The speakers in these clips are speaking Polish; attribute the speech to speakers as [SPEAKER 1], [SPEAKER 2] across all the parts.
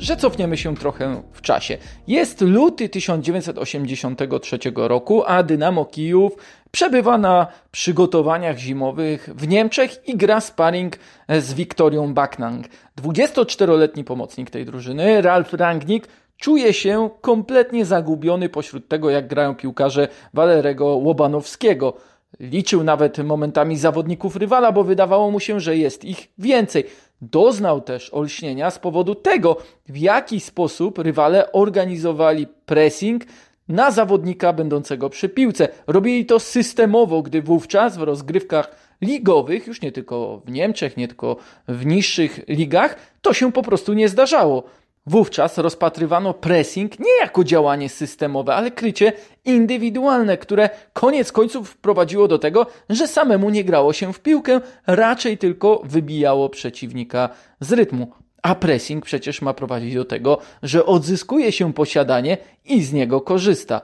[SPEAKER 1] że cofniemy się trochę w czasie. Jest luty 1983 roku, a Dynamo Kijów przebywa na przygotowaniach zimowych w Niemczech i gra sparring z Wiktorią Baknang. 24-letni pomocnik tej drużyny, Ralf Rangnick, czuje się kompletnie zagubiony pośród tego, jak grają piłkarze Walerego Łobanowskiego. Liczył nawet momentami zawodników rywala, bo wydawało mu się, że jest ich więcej. Doznał też olśnienia z powodu tego, w jaki sposób rywale organizowali pressing na zawodnika będącego przy piłce. Robili to systemowo, gdy wówczas w rozgrywkach ligowych, już nie tylko w Niemczech, nie tylko w niższych ligach, to się po prostu nie zdarzało. Wówczas rozpatrywano pressing nie jako działanie systemowe, ale krycie indywidualne, które koniec końców prowadziło do tego, że samemu nie grało się w piłkę, raczej tylko wybijało przeciwnika z rytmu. A pressing przecież ma prowadzić do tego, że odzyskuje się posiadanie i z niego korzysta.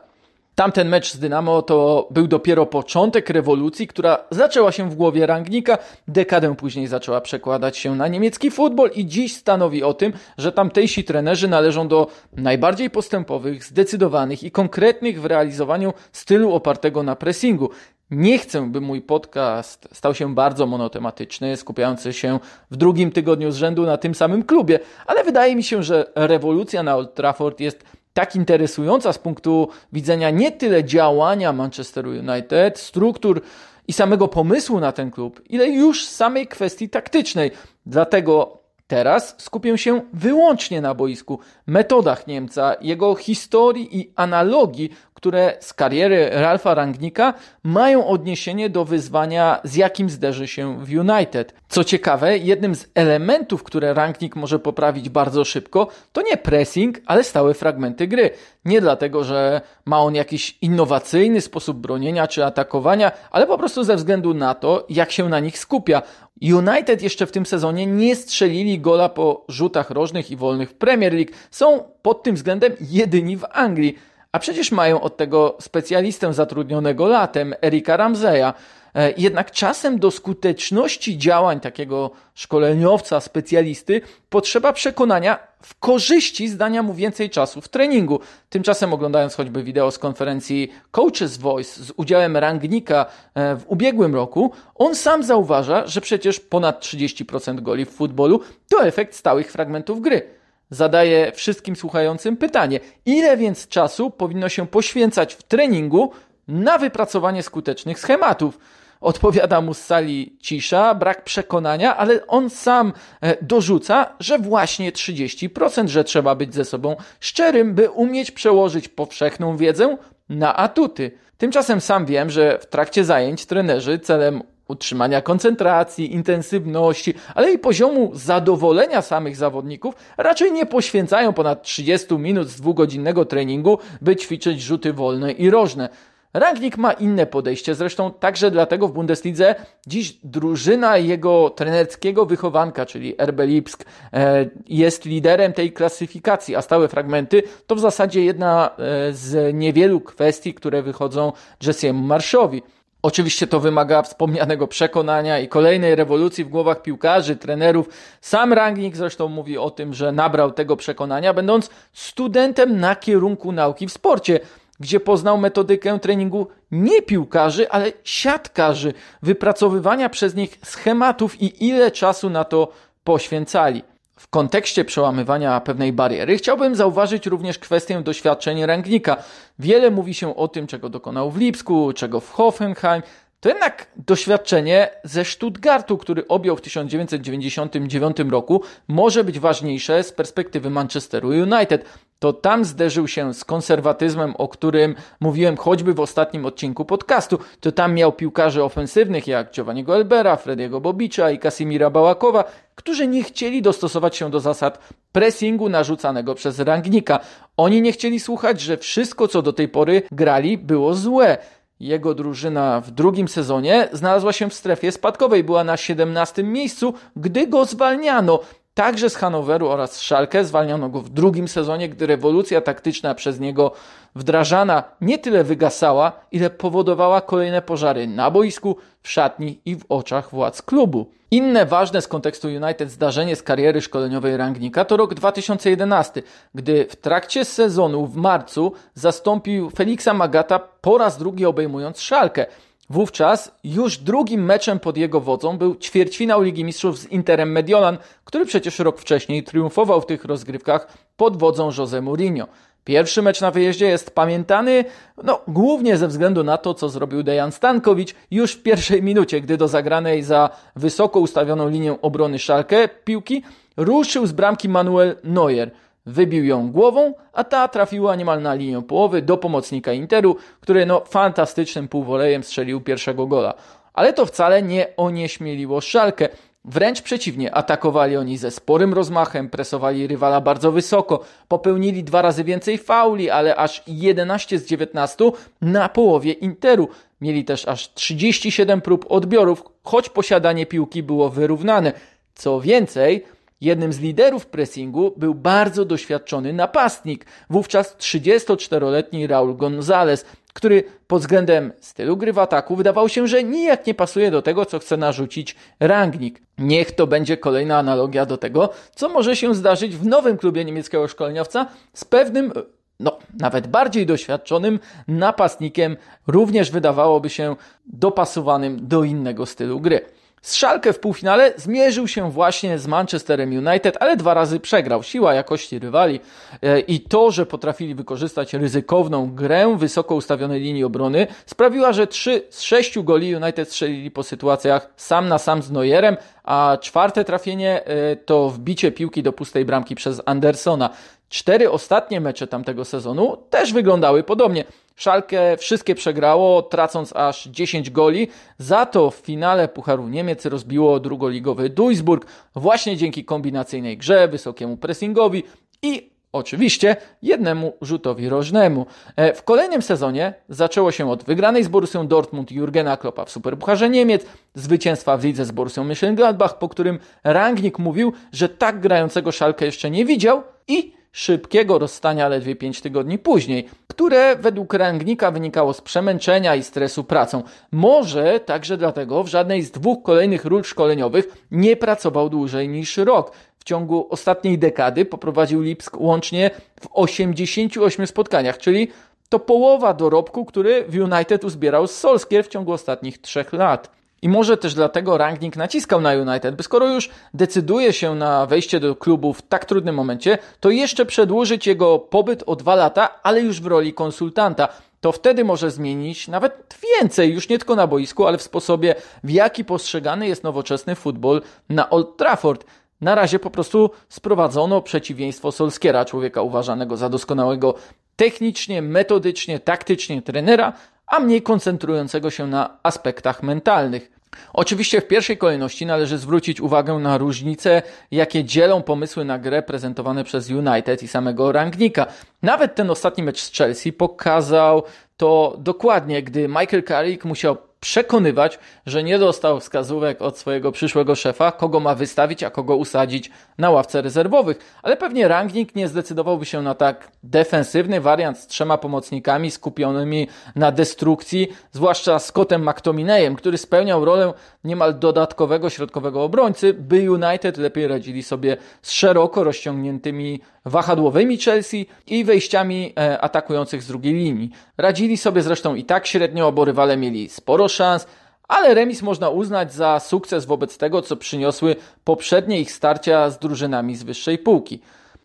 [SPEAKER 1] Tamten mecz z Dynamo to był dopiero początek rewolucji, która zaczęła się w głowie Rangnika, dekadę później zaczęła przekładać się na niemiecki futbol i dziś stanowi o tym, że tamtejsi trenerzy należą do najbardziej postępowych, zdecydowanych i konkretnych w realizowaniu stylu opartego na pressingu. Nie chcę, by mój podcast stał się bardzo monotematyczny, skupiający się w drugim tygodniu z rzędu na tym samym klubie, ale wydaje mi się, że rewolucja na Old Trafford jest tak interesująca z punktu widzenia nie tyle działania Manchesteru United, struktur i samego pomysłu na ten klub, ile już samej kwestii taktycznej. Dlatego Teraz skupię się wyłącznie na boisku, metodach Niemca, jego historii i analogii, które z kariery Ralfa Rangnika mają odniesienie do wyzwania, z jakim zderzy się w United. Co ciekawe, jednym z elementów, które Rangnick może poprawić bardzo szybko, to nie pressing, ale stałe fragmenty gry. Nie dlatego, że ma on jakiś innowacyjny sposób bronienia czy atakowania, ale po prostu ze względu na to, jak się na nich skupia. United jeszcze w tym sezonie nie strzelili gola po rzutach rożnych i wolnych w Premier League. Są pod tym względem jedyni w Anglii. A przecież mają od tego specjalistę zatrudnionego latem, Erika Ramseya. E, jednak czasem do skuteczności działań takiego szkoleniowca, specjalisty potrzeba przekonania w korzyści zdania mu więcej czasu w treningu. Tymczasem oglądając choćby wideo z konferencji Coaches Voice z udziałem Rangnika e, w ubiegłym roku, on sam zauważa, że przecież ponad 30% goli w futbolu to efekt stałych fragmentów gry. Zadaje wszystkim słuchającym pytanie, ile więc czasu powinno się poświęcać w treningu na wypracowanie skutecznych schematów? Odpowiada mu z sali cisza, brak przekonania, ale on sam e, dorzuca, że właśnie 30%, że trzeba być ze sobą szczerym, by umieć przełożyć powszechną wiedzę na atuty. Tymczasem sam wiem, że w trakcie zajęć trenerzy celem utrzymania koncentracji, intensywności, ale i poziomu zadowolenia samych zawodników raczej nie poświęcają ponad 30 minut z dwugodzinnego treningu, by ćwiczyć rzuty wolne i rożne. Rangnick ma inne podejście, zresztą także dlatego w Bundeslidze dziś drużyna jego trenerskiego wychowanka, czyli RB Lipsk, e, jest liderem tej klasyfikacji, a stałe fragmenty to w zasadzie jedna e, z niewielu kwestii, które wychodzą Jesse'emu Marszowi. Oczywiście to wymaga wspomnianego przekonania i kolejnej rewolucji w głowach piłkarzy, trenerów. Sam Rangnick zresztą mówi o tym, że nabrał tego przekonania, będąc studentem na kierunku nauki w sporcie, gdzie poznał metodykę treningu nie piłkarzy, ale siatkarzy, wypracowywania przez nich schematów i ile czasu na to poświęcali. W kontekście przełamywania pewnej bariery chciałbym zauważyć również kwestię doświadczeń Rangnika. Wiele mówi się o tym, czego dokonał w Lipsku, czego w Hoffenheim. To jednak doświadczenie ze Stuttgartu, który objął w 1999 roku, może być ważniejsze z perspektywy Manchesteru United. To tam zderzył się z konserwatyzmem, o którym mówiłem choćby w ostatnim odcinku podcastu. To tam miał piłkarzy ofensywnych jak Giovanniego Elbera, Frediego Bobicza i Kasimira Bałakowa, którzy nie chcieli dostosować się do zasad pressingu narzucanego przez Rangnika. Oni nie chcieli słuchać, że wszystko co do tej pory grali było złe. Jego drużyna w drugim sezonie znalazła się w strefie spadkowej, była na 17 miejscu, gdy go zwalniano. Także z Hanoweru oraz Szalkę zwalniano go w drugim sezonie, gdy rewolucja taktyczna przez niego wdrażana nie tyle wygasała, ile powodowała kolejne pożary na boisku, w szatni i w oczach władz klubu. Inne ważne z kontekstu United zdarzenie z kariery szkoleniowej Rangnika to rok 2011, gdy w trakcie sezonu w marcu zastąpił Felixa Magata po raz drugi obejmując Szalkę. Wówczas już drugim meczem pod jego wodzą był ćwierćfinał Ligi Mistrzów z Interem Mediolan, który przecież rok wcześniej triumfował w tych rozgrywkach pod wodzą Jose Mourinho. Pierwszy mecz na wyjeździe jest pamiętany, no, głównie ze względu na to, co zrobił Dejan Stankowicz już w pierwszej minucie, gdy do zagranej za wysoko ustawioną linię obrony Szalkę piłki ruszył z bramki Manuel Neuer. Wybił ją głową, a ta trafiła niemal na linię połowy do pomocnika Interu, który no fantastycznym półwolejem strzelił pierwszego gola. Ale to wcale nie onieśmieliło Szalkę. Wręcz przeciwnie, atakowali oni ze sporym rozmachem, presowali rywala bardzo wysoko, popełnili dwa razy więcej fauli, ale aż 11 z 19 na połowie Interu. Mieli też aż 37 prób odbiorów, choć posiadanie piłki było wyrównane. Co więcej, Jednym z liderów pressingu był bardzo doświadczony napastnik, wówczas 34-letni Raul González, który pod względem stylu gry w ataku wydawał się, że nijak nie pasuje do tego, co chce narzucić Rangnik. Niech to będzie kolejna analogia do tego, co może się zdarzyć w nowym klubie niemieckiego szkoleniowca z pewnym no, nawet bardziej doświadczonym napastnikiem, również wydawałoby się dopasowanym do innego stylu gry. Z Szalkę w półfinale zmierzył się właśnie z Manchesterem United, ale dwa razy przegrał. Siła jakości rywali e, i to, że potrafili wykorzystać ryzykowną grę wysoko ustawionej linii obrony sprawiła, że trzy z sześciu goli United strzelili po sytuacjach sam na sam z Neuerem, a czwarte trafienie e, to wbicie piłki do pustej bramki przez Andersona. Cztery ostatnie mecze tamtego sezonu też wyglądały podobnie. Szalkę wszystkie przegrało, tracąc aż 10 goli. Za to w finale Pucharu Niemiec rozbiło drugoligowy Duisburg właśnie dzięki kombinacyjnej grze, wysokiemu pressingowi i oczywiście jednemu rzutowi rożnemu. E, w kolejnym sezonie zaczęło się od wygranej z Borussią Dortmund Jurgena Kloppa w Superpucharze Niemiec, zwycięstwa w lidze z Borussią Mönchengladbach, po którym Rangnick mówił, że tak grającego Szalkę jeszcze nie widział i szybkiego rozstania ledwie 5 tygodni później, które według Rangnika wynikało z przemęczenia i stresu pracą. Może także dlatego w żadnej z dwóch kolejnych ról szkoleniowych nie pracował dłużej niż rok. W ciągu ostatniej dekady poprowadził Lipsk łącznie w 88 spotkaniach, czyli to połowa dorobku, który w United uzbierał z Solskier w ciągu ostatnich trzech lat. I może też dlatego Rangnick naciskał na United, by skoro już decyduje się na wejście do klubu w tak trudnym momencie, to jeszcze przedłużyć jego pobyt o dwa lata, ale już w roli konsultanta. To wtedy może zmienić nawet więcej, już nie tylko na boisku, ale w sposobie, w jaki postrzegany jest nowoczesny futbol na Old Trafford. Na razie po prostu sprowadzono przeciwieństwo Solskiera, człowieka uważanego za doskonałego technicznie, metodycznie, taktycznie trenera, a mniej koncentrującego się na aspektach mentalnych. Oczywiście w pierwszej kolejności należy zwrócić uwagę na różnice, jakie dzielą pomysły na grę prezentowane przez United i samego Rangnika. Nawet ten ostatni mecz z Chelsea pokazał to dokładnie, gdy Michael Carrick musiał przekonywać, że nie dostał wskazówek od swojego przyszłego szefa, kogo ma wystawić, a kogo usadzić na ławce rezerwowych. Ale pewnie Rangnick nie zdecydowałby się na tak defensywny wariant z trzema pomocnikami skupionymi na destrukcji, zwłaszcza Scottem McTominayem, który spełniał rolę niemal dodatkowego środkowego obrońcy, by United lepiej radzili sobie z szeroko rozciągniętymi wahadłowymi Chelsea i wejściami e, atakujących z drugiej linii. Radzili sobie zresztą i tak średnio, bo rywale mieli sporo szans, ale remis można uznać za sukces wobec tego, co przyniosły poprzednie ich starcia z drużynami z wyższej półki.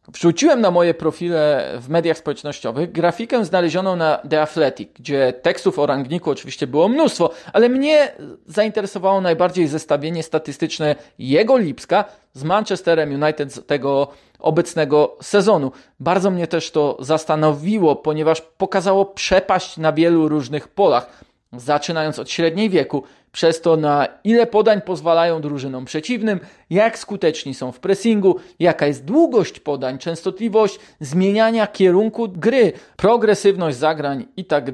[SPEAKER 1] Wrzuciłem na moje profile w mediach społecznościowych grafikę znalezioną na The Athletic, gdzie tekstów o rangniku oczywiście było mnóstwo, ale mnie zainteresowało najbardziej zestawienie statystyczne jego Lipska z Manchesterem United z tego obecnego sezonu. Bardzo mnie też to zastanowiło, ponieważ pokazało przepaść na wielu różnych polach, zaczynając od średniej wieku, przez to na ile podań pozwalają drużynom przeciwnym, jak skuteczni są w pressingu, jaka jest długość podań, częstotliwość zmieniania kierunku gry, progresywność zagrań i tak.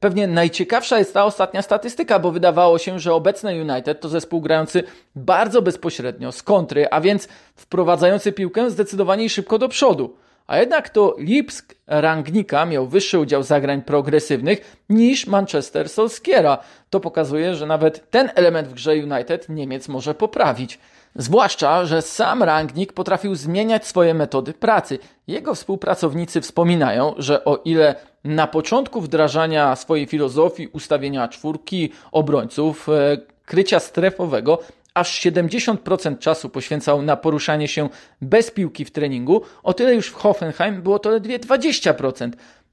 [SPEAKER 1] Pewnie najciekawsza jest ta ostatnia statystyka, bo wydawało się, że obecny United to zespół grający bardzo bezpośrednio z kontry, a więc wprowadzający piłkę zdecydowanie szybko do przodu. A jednak to Lipsk Rangnika miał wyższy udział zagrań progresywnych niż Manchester Solskiera. To pokazuje, że nawet ten element w grze United Niemiec może poprawić. Zwłaszcza, że sam Rangnik potrafił zmieniać swoje metody pracy. Jego współpracownicy wspominają, że o ile na początku wdrażania swojej filozofii ustawienia czwórki obrońców, e, krycia strefowego, aż 70% czasu poświęcał na poruszanie się bez piłki w treningu, o tyle już w Hoffenheim było to ledwie 20%.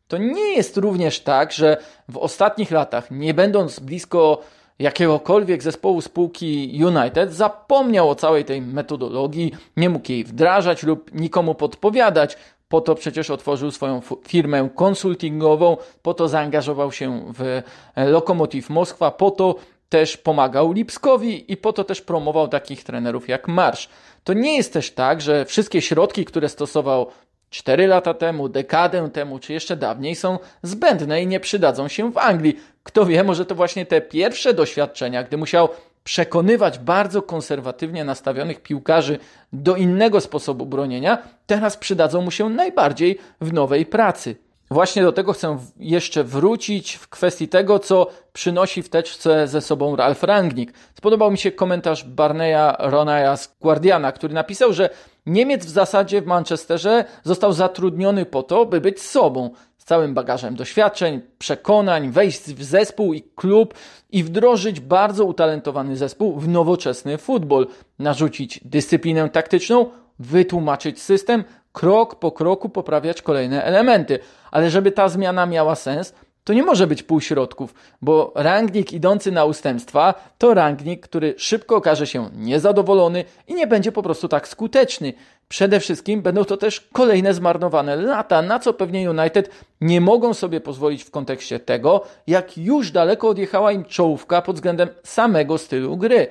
[SPEAKER 1] To nie jest również tak, że w ostatnich latach, nie będąc blisko jakiegokolwiek zespołu spółki United, zapomniał o całej tej metodologii, nie mógł jej wdrażać lub nikomu podpowiadać. Po to przecież otworzył swoją firmę konsultingową, po to zaangażował się w Lokomotiv Moskwa, po to też pomagał Lipskowi i po to też promował takich trenerów jak Marsz. To nie jest też tak, że wszystkie środki, które stosował 4 lata temu, dekadę temu, czy jeszcze dawniej są zbędne i nie przydadzą się w Anglii. Kto wie, może to właśnie te pierwsze doświadczenia, gdy musiał przekonywać bardzo konserwatywnie nastawionych piłkarzy do innego sposobu bronienia, teraz przydadzą mu się najbardziej w nowej pracy. Właśnie do tego chcę jeszcze wrócić w kwestii tego, co przynosi w teczce ze sobą Ralf Rangnick. Spodobał mi się komentarz Barneya Ronaya z Guardiana, który napisał, że Niemiec w zasadzie w Manchesterze został zatrudniony po to, by być sobą, z całym bagażem doświadczeń, przekonań, wejść w zespół i klub i wdrożyć bardzo utalentowany zespół w nowoczesny futbol, narzucić dyscyplinę taktyczną, wytłumaczyć system, krok po kroku poprawiać kolejne elementy. Ale żeby ta zmiana miała sens, to nie może być półśrodków, bo rangnik idący na ustępstwa to rangnik, który szybko okaże się niezadowolony i nie będzie po prostu tak skuteczny. Przede wszystkim będą to też kolejne zmarnowane lata, na co pewnie United nie mogą sobie pozwolić w kontekście tego, jak już daleko odjechała im czołówka pod względem samego stylu gry.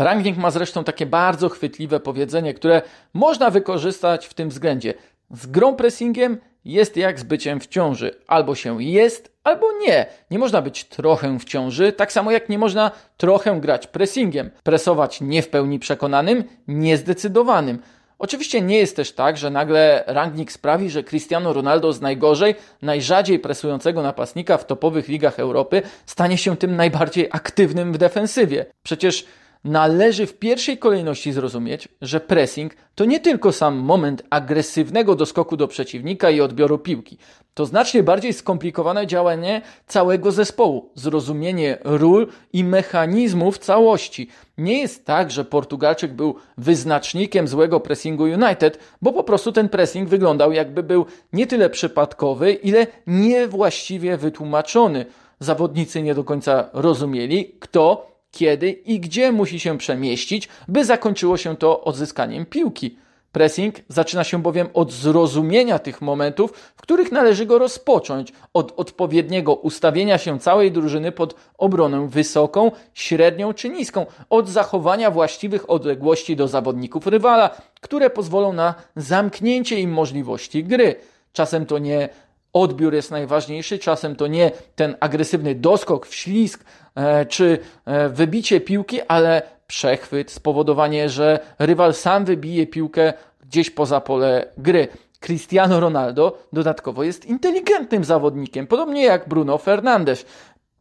[SPEAKER 1] Rangnick ma zresztą takie bardzo chwytliwe powiedzenie, które można wykorzystać w tym względzie. Z grą pressingiem jest jak z byciem w ciąży. Albo się jest, albo nie. Nie można być trochę w ciąży, tak samo jak nie można trochę grać pressingiem. Presować nie w pełni przekonanym, niezdecydowanym. Oczywiście nie jest też tak, że nagle rangnik sprawi, że Cristiano Ronaldo z najgorzej, najrzadziej presującego napastnika w topowych ligach Europy stanie się tym najbardziej aktywnym w defensywie. Przecież należy w pierwszej kolejności zrozumieć, że pressing to nie tylko sam moment agresywnego doskoku do przeciwnika i odbioru piłki. To znacznie bardziej skomplikowane działanie całego zespołu, zrozumienie ról i mechanizmów całości. Nie jest tak, że Portugalczyk był wyznacznikiem złego pressingu United, bo po prostu ten pressing wyglądał jakby był nie tyle przypadkowy, ile niewłaściwie wytłumaczony. Zawodnicy nie do końca rozumieli, kto kiedy i gdzie musi się przemieścić, by zakończyło się to odzyskaniem piłki. Pressing zaczyna się bowiem od zrozumienia tych momentów, w których należy go rozpocząć, od odpowiedniego ustawienia się całej drużyny pod obronę wysoką, średnią czy niską, od zachowania właściwych odległości do zawodników rywala, które pozwolą na zamknięcie im możliwości gry. Czasem to nie odbiór jest najważniejszy, czasem to nie ten agresywny doskok, wślizg e, czy e, wybicie piłki, ale przechwyt, spowodowanie, że rywal sam wybije piłkę gdzieś poza pole gry. Cristiano Ronaldo dodatkowo jest inteligentnym zawodnikiem, podobnie jak Bruno Fernandes.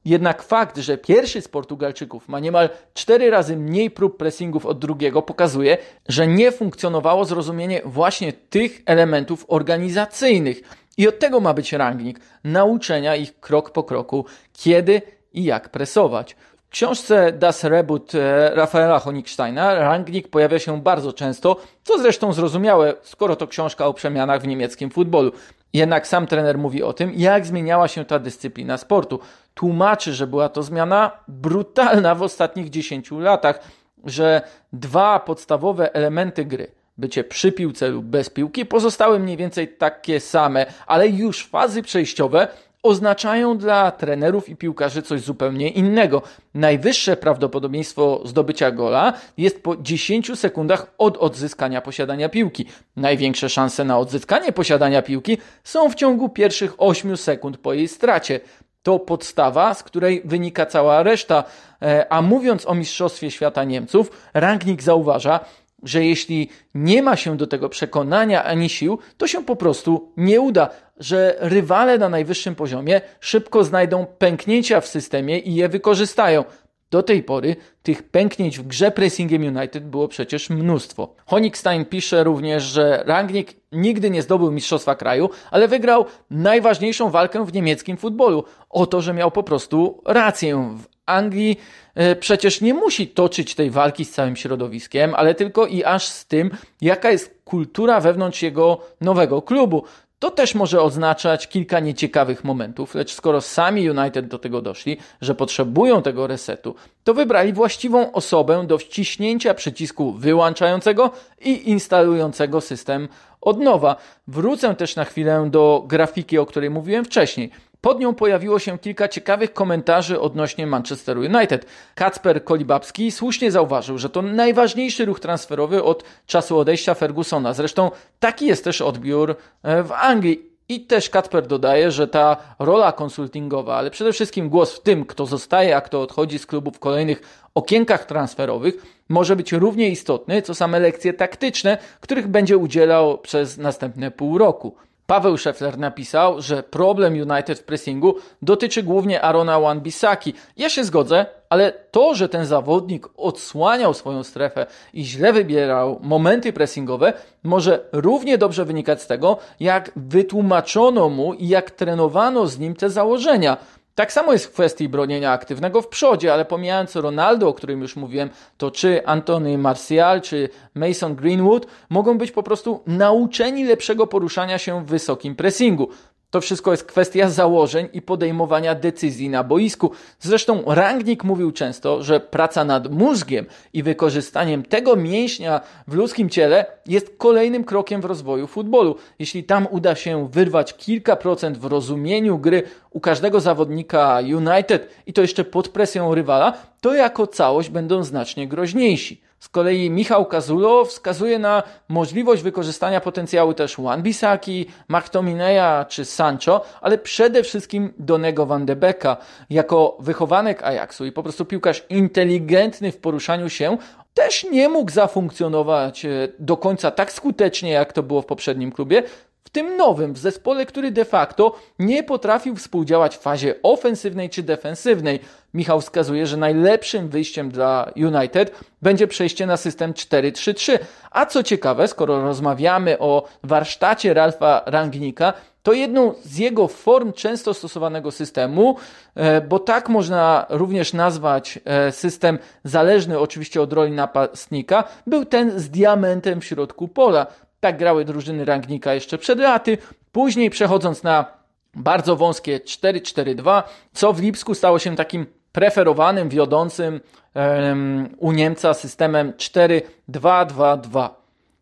[SPEAKER 1] Jednak fakt, że pierwszy z Portugalczyków ma niemal cztery razy mniej prób pressingów od drugiego, pokazuje, że nie funkcjonowało zrozumienie właśnie tych elementów organizacyjnych. I od tego ma być rangnik nauczenia ich krok po kroku, kiedy i jak presować. W książce Das Reboot e, Rafaela Honigsteina Rangnick pojawia się bardzo często, co zresztą zrozumiałe, skoro to książka o przemianach w niemieckim futbolu. Jednak sam trener mówi o tym, jak zmieniała się ta dyscyplina sportu. Tłumaczy, że była to zmiana brutalna w ostatnich 10 latach, że dwa podstawowe elementy gry bycie przy piłce lub bez piłki pozostały mniej więcej takie same, ale już fazy przejściowe oznaczają dla trenerów i piłkarzy coś zupełnie innego. Najwyższe prawdopodobieństwo zdobycia gola jest po 10 sekundach od odzyskania posiadania piłki. Największe szanse na odzyskanie posiadania piłki są w ciągu pierwszych 8 sekund po jej stracie. To podstawa, z której wynika cała reszta. E, a mówiąc o Mistrzostwie Świata Niemców, Rangnick zauważa, że jeśli nie ma się do tego przekonania ani sił, to się po prostu nie uda, że rywale na najwyższym poziomie szybko znajdą pęknięcia w systemie i je wykorzystają. Do tej pory tych pęknięć w grze Pressingiem United było przecież mnóstwo. Honigstein pisze również, że Rangnick nigdy nie zdobył Mistrzostwa Kraju, ale wygrał najważniejszą walkę w niemieckim futbolu. O to, że miał po prostu rację. W Anglii e, przecież nie musi toczyć tej walki z całym środowiskiem, ale tylko i aż z tym, jaka jest kultura wewnątrz jego nowego klubu. To też może oznaczać kilka nieciekawych momentów, lecz skoro sami United do tego doszli, że potrzebują tego resetu, to wybrali właściwą osobę do wciśnięcia przycisku wyłączającego i instalującego system od nowa. Wrócę też na chwilę do grafiki, o której mówiłem wcześniej. Pod nią pojawiło się kilka ciekawych komentarzy odnośnie Manchesteru United. Kacper Kolibabski słusznie zauważył, że to najważniejszy ruch transferowy od czasu odejścia Fergusona. Zresztą taki jest też odbiór e, w Anglii. I też Kacper dodaje, że ta rola konsultingowa, ale przede wszystkim głos w tym, kto zostaje, a kto odchodzi z klubu w kolejnych okienkach transferowych, może być równie istotny, co same lekcje taktyczne, których będzie udzielał przez następne pół roku. Paweł Szefler napisał, że problem United w pressingu dotyczy głównie Arona Wan-Bissaki. Ja się zgodzę, ale to, że ten zawodnik odsłaniał swoją strefę i źle wybierał momenty pressingowe, może równie dobrze wynikać z tego, jak wytłumaczono mu i jak trenowano z nim te założenia. Tak samo jest w kwestii bronienia aktywnego w przodzie, ale pomijając Ronaldo, o którym już mówiłem, to czy Antony Martial, czy Mason Greenwood mogą być po prostu nauczeni lepszego poruszania się w wysokim pressingu. To wszystko jest kwestia założeń i podejmowania decyzji na boisku. Zresztą Rangnick mówił często, że praca nad mózgiem i wykorzystaniem tego mięśnia w ludzkim ciele jest kolejnym krokiem w rozwoju futbolu. Jeśli tam uda się wyrwać kilka procent w rozumieniu gry u każdego zawodnika United i to jeszcze pod presją rywala, to jako całość będą znacznie groźniejsi. Z kolei Michał Kazulo wskazuje na możliwość wykorzystania potencjału też Wan-Bissaki, McTominaya czy Sancho, ale przede wszystkim Donego Van de Becka. Jako wychowanek Ajaxu i po prostu piłkarz inteligentny w poruszaniu się, też nie mógł zafunkcjonować e, do końca tak skutecznie, jak to było w poprzednim klubie, w tym nowym, w zespole, który de facto nie potrafił współdziałać w fazie ofensywnej czy defensywnej. Michał wskazuje, że najlepszym wyjściem dla United będzie przejście na system 4-3-3. A co ciekawe, skoro rozmawiamy o warsztacie Ralfa Rangnika, to jedną z jego form często stosowanego systemu, e, bo tak można również nazwać e, system zależny oczywiście od roli napastnika, był ten z diamentem w środku pola. Tak grały drużyny Rangnika jeszcze przed laty. Później przechodząc na bardzo wąskie 4-4-2, co w Lipsku stało się takim preferowanym, wiodącym um, u Niemca systemem 4-2-2-2.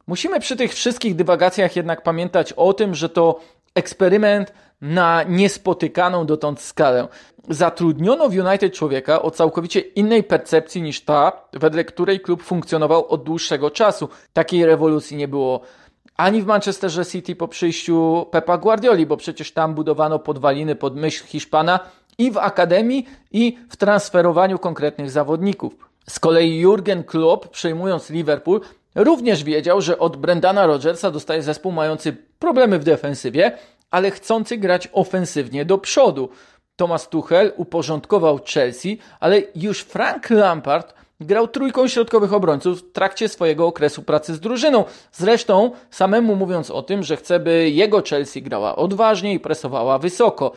[SPEAKER 1] Musimy przy tych wszystkich dywagacjach jednak pamiętać o tym, że to eksperyment na niespotykaną dotąd skalę. Zatrudniono w United człowieka o całkowicie innej percepcji niż ta, wedle której klub funkcjonował od dłuższego czasu. Takiej rewolucji nie było ani w Manchesterze City po przyjściu Pepa Guardioli, bo przecież tam budowano podwaliny pod myśl Hiszpana i w akademii, i w transferowaniu konkretnych zawodników. Z kolei Jurgen Klopp, przejmując Liverpool, również wiedział, że od Brendana Rodgersa dostaje zespół mający problemy w defensywie, ale chcący grać ofensywnie do przodu. Thomas Tuchel uporządkował Chelsea, ale już Frank Lampard grał trójką środkowych obrońców w trakcie swojego okresu pracy z drużyną. Zresztą samemu mówiąc o tym, że chce, by jego Chelsea grała odważnie i presowała wysoko.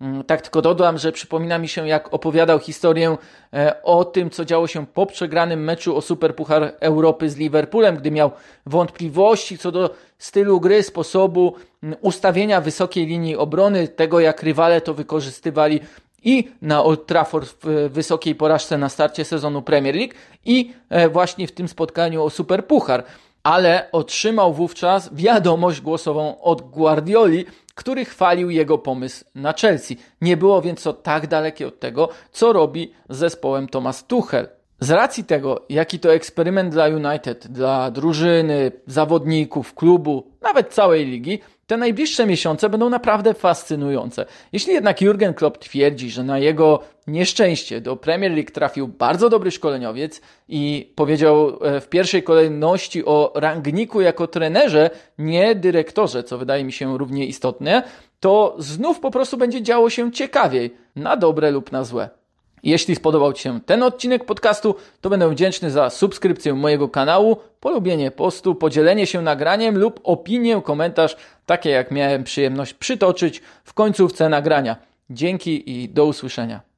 [SPEAKER 1] Mm, tak tylko dodam, że przypomina mi się, jak opowiadał historię e, o tym, co działo się po przegranym meczu o Superpuchar Europy z Liverpoolem, gdy miał wątpliwości co do stylu gry, sposobu mm, ustawienia wysokiej linii obrony, tego jak rywale to wykorzystywali i na Old Trafford w wysokiej porażce na starcie sezonu Premier League i e, właśnie w tym spotkaniu o Superpuchar. Ale otrzymał wówczas wiadomość głosową od Guardioli, który chwalił jego pomysł na Chelsea. Nie było więc to tak dalekie od tego, co robi z zespołem Thomas Tuchel. Z racji tego, jaki to eksperyment dla United, dla drużyny, zawodników, klubu, nawet całej ligi, te najbliższe miesiące będą naprawdę fascynujące. Jeśli jednak Jurgen Klopp twierdzi, że na jego nieszczęście do Premier League trafił bardzo dobry szkoleniowiec i powiedział e, w pierwszej kolejności o rangniku jako trenerze, nie dyrektorze, co wydaje mi się równie istotne, to znów po prostu będzie działo się ciekawiej, na dobre lub na złe. Jeśli spodobał Ci się ten odcinek podcastu, to będę wdzięczny za subskrypcję mojego kanału, polubienie postu, podzielenie się nagraniem lub opinię, komentarz, takie jak miałem przyjemność przytoczyć w końcówce nagrania. Dzięki i do usłyszenia.